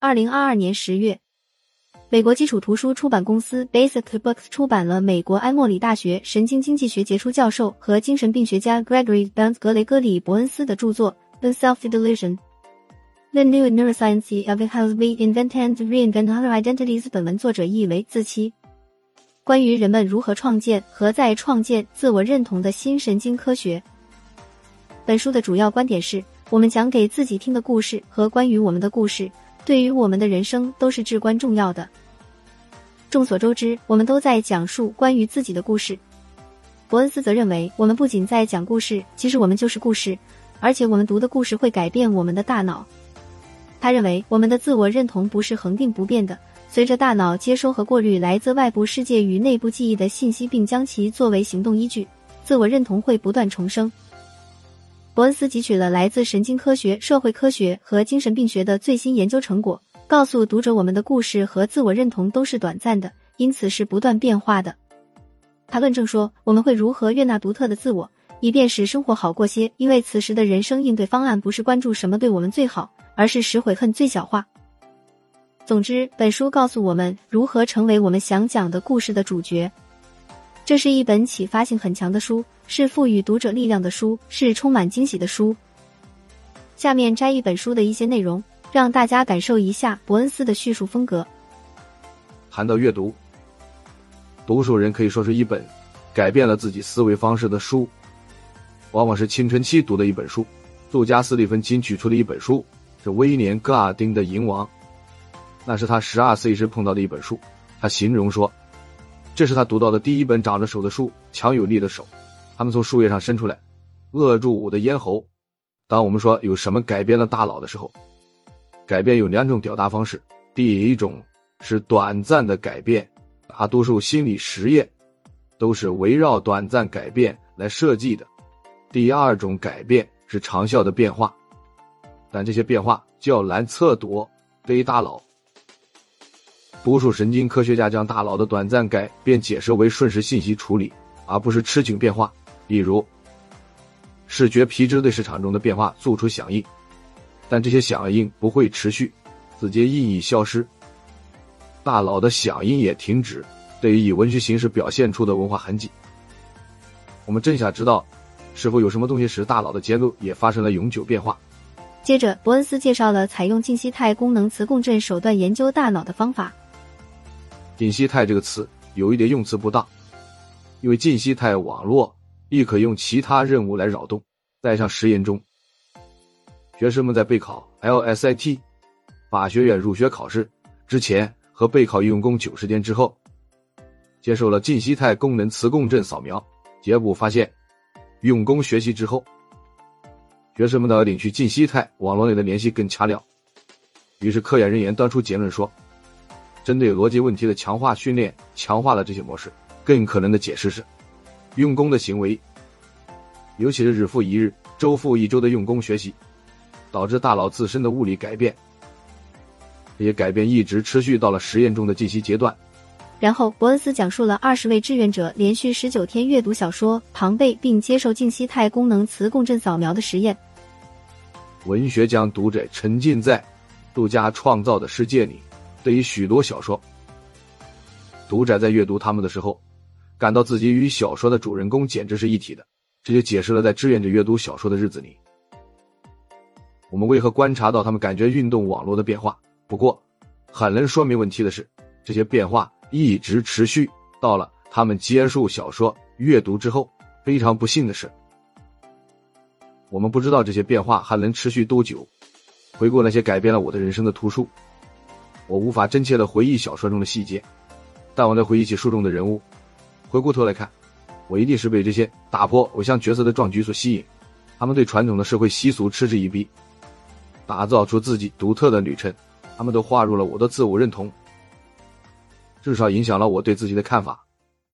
二零二二年十月，美国基础图书出版公司 Basic Books 出版了美国埃默里大学神经经济学杰出教授和精神病学家 Gregory b e n z 格雷戈里·伯恩斯的著作《The Self-Delusion: The New Neuroscience of How We Invent and Reinvent Our Identities》。本文作者译为自欺，关于人们如何创建和再创建自我认同的新神经科学。本书的主要观点是我们讲给自己听的故事和关于我们的故事。对于我们的人生都是至关重要的。众所周知，我们都在讲述关于自己的故事。伯恩斯则认为，我们不仅在讲故事，其实我们就是故事，而且我们读的故事会改变我们的大脑。他认为，我们的自我认同不是恒定不变的，随着大脑接收和过滤来自外部世界与内部记忆的信息，并将其作为行动依据，自我认同会不断重生。伯恩斯汲取了来自神经科学、社会科学和精神病学的最新研究成果，告诉读者我们的故事和自我认同都是短暂的，因此是不断变化的。他论证说，我们会如何悦纳独特的自我，以便使生活好过些，因为此时的人生应对方案不是关注什么对我们最好，而是使悔恨最小化。总之，本书告诉我们如何成为我们想讲的故事的主角。这是一本启发性很强的书，是赋予读者力量的书，是充满惊喜的书。下面摘一本书的一些内容，让大家感受一下伯恩斯的叙述风格。谈到阅读，读书人可以说是一本改变了自己思维方式的书，往往是青春期读的一本书。作家斯蒂芬金举出的一本书是威廉·戈尔丁的《蝇王》，那是他十二岁时碰到的一本书。他形容说。这是他读到的第一本长着手的书，强有力的手，他们从树叶上伸出来，扼住我的咽喉。当我们说有什么改变了大脑的时候，改变有两种表达方式。第一种是短暂的改变，大多数心理实验都是围绕短暂改变来设计的。第二种改变是长效的变化，但这些变化较难测度，对于大脑。多数神经科学家将大脑的短暂改变解释为瞬时信息处理，而不是持久变化。例如，视觉皮质对市场中的变化做出响应，但这些响应不会持续，直接意义消失。大脑的响应也停止。对于以文学形式表现出的文化痕迹，我们正想知道，是否有什么东西使大脑的结构也发生了永久变化。接着，伯恩斯介绍了采用静息态功能磁共振手段研究大脑的方法。静息态这个词有一点用词不当，因为静息态网络亦可用其他任务来扰动。在上实验中，学生们在备考 LSAT 法学院入学考试之前和备考用功九十天之后，接受了静息态功能磁共振扫描。结果发现，用功学习之后，学生们的领取静息态网络内的联系更掐了。于是，科研人员得出结论说。针对逻辑问题的强化训练，强化了这些模式。更可能的解释是，用功的行为，尤其是日复一日、周复一周的用功学习，导致大脑自身的物理改变。这些改变一直持续到了实验中的静息阶段。然后，伯恩斯讲述了二十位志愿者连续十九天阅读小说《庞贝》，并接受静息态功能磁共振扫描的实验。文学将读者沉浸在杜家创造的世界里。对于许多小说，读者在阅读他们的时候，感到自己与小说的主人公简直是一体的。这就解释了在志愿者阅读小说的日子里，我们为何观察到他们感觉运动网络的变化。不过，很能说明问题的是，这些变化一直持续到了他们结束小说阅读之后。非常不幸的是，我们不知道这些变化还能持续多久。回顾那些改变了我的人生的图书。我无法真切的回忆小说中的细节，但我在回忆起书中的人物。回过头来看，我一定是被这些打破偶像角色的壮举所吸引。他们对传统的社会习俗嗤之以鼻，打造出自己独特的旅程。他们都划入了我的自我认同，至少影响了我对自己的看法。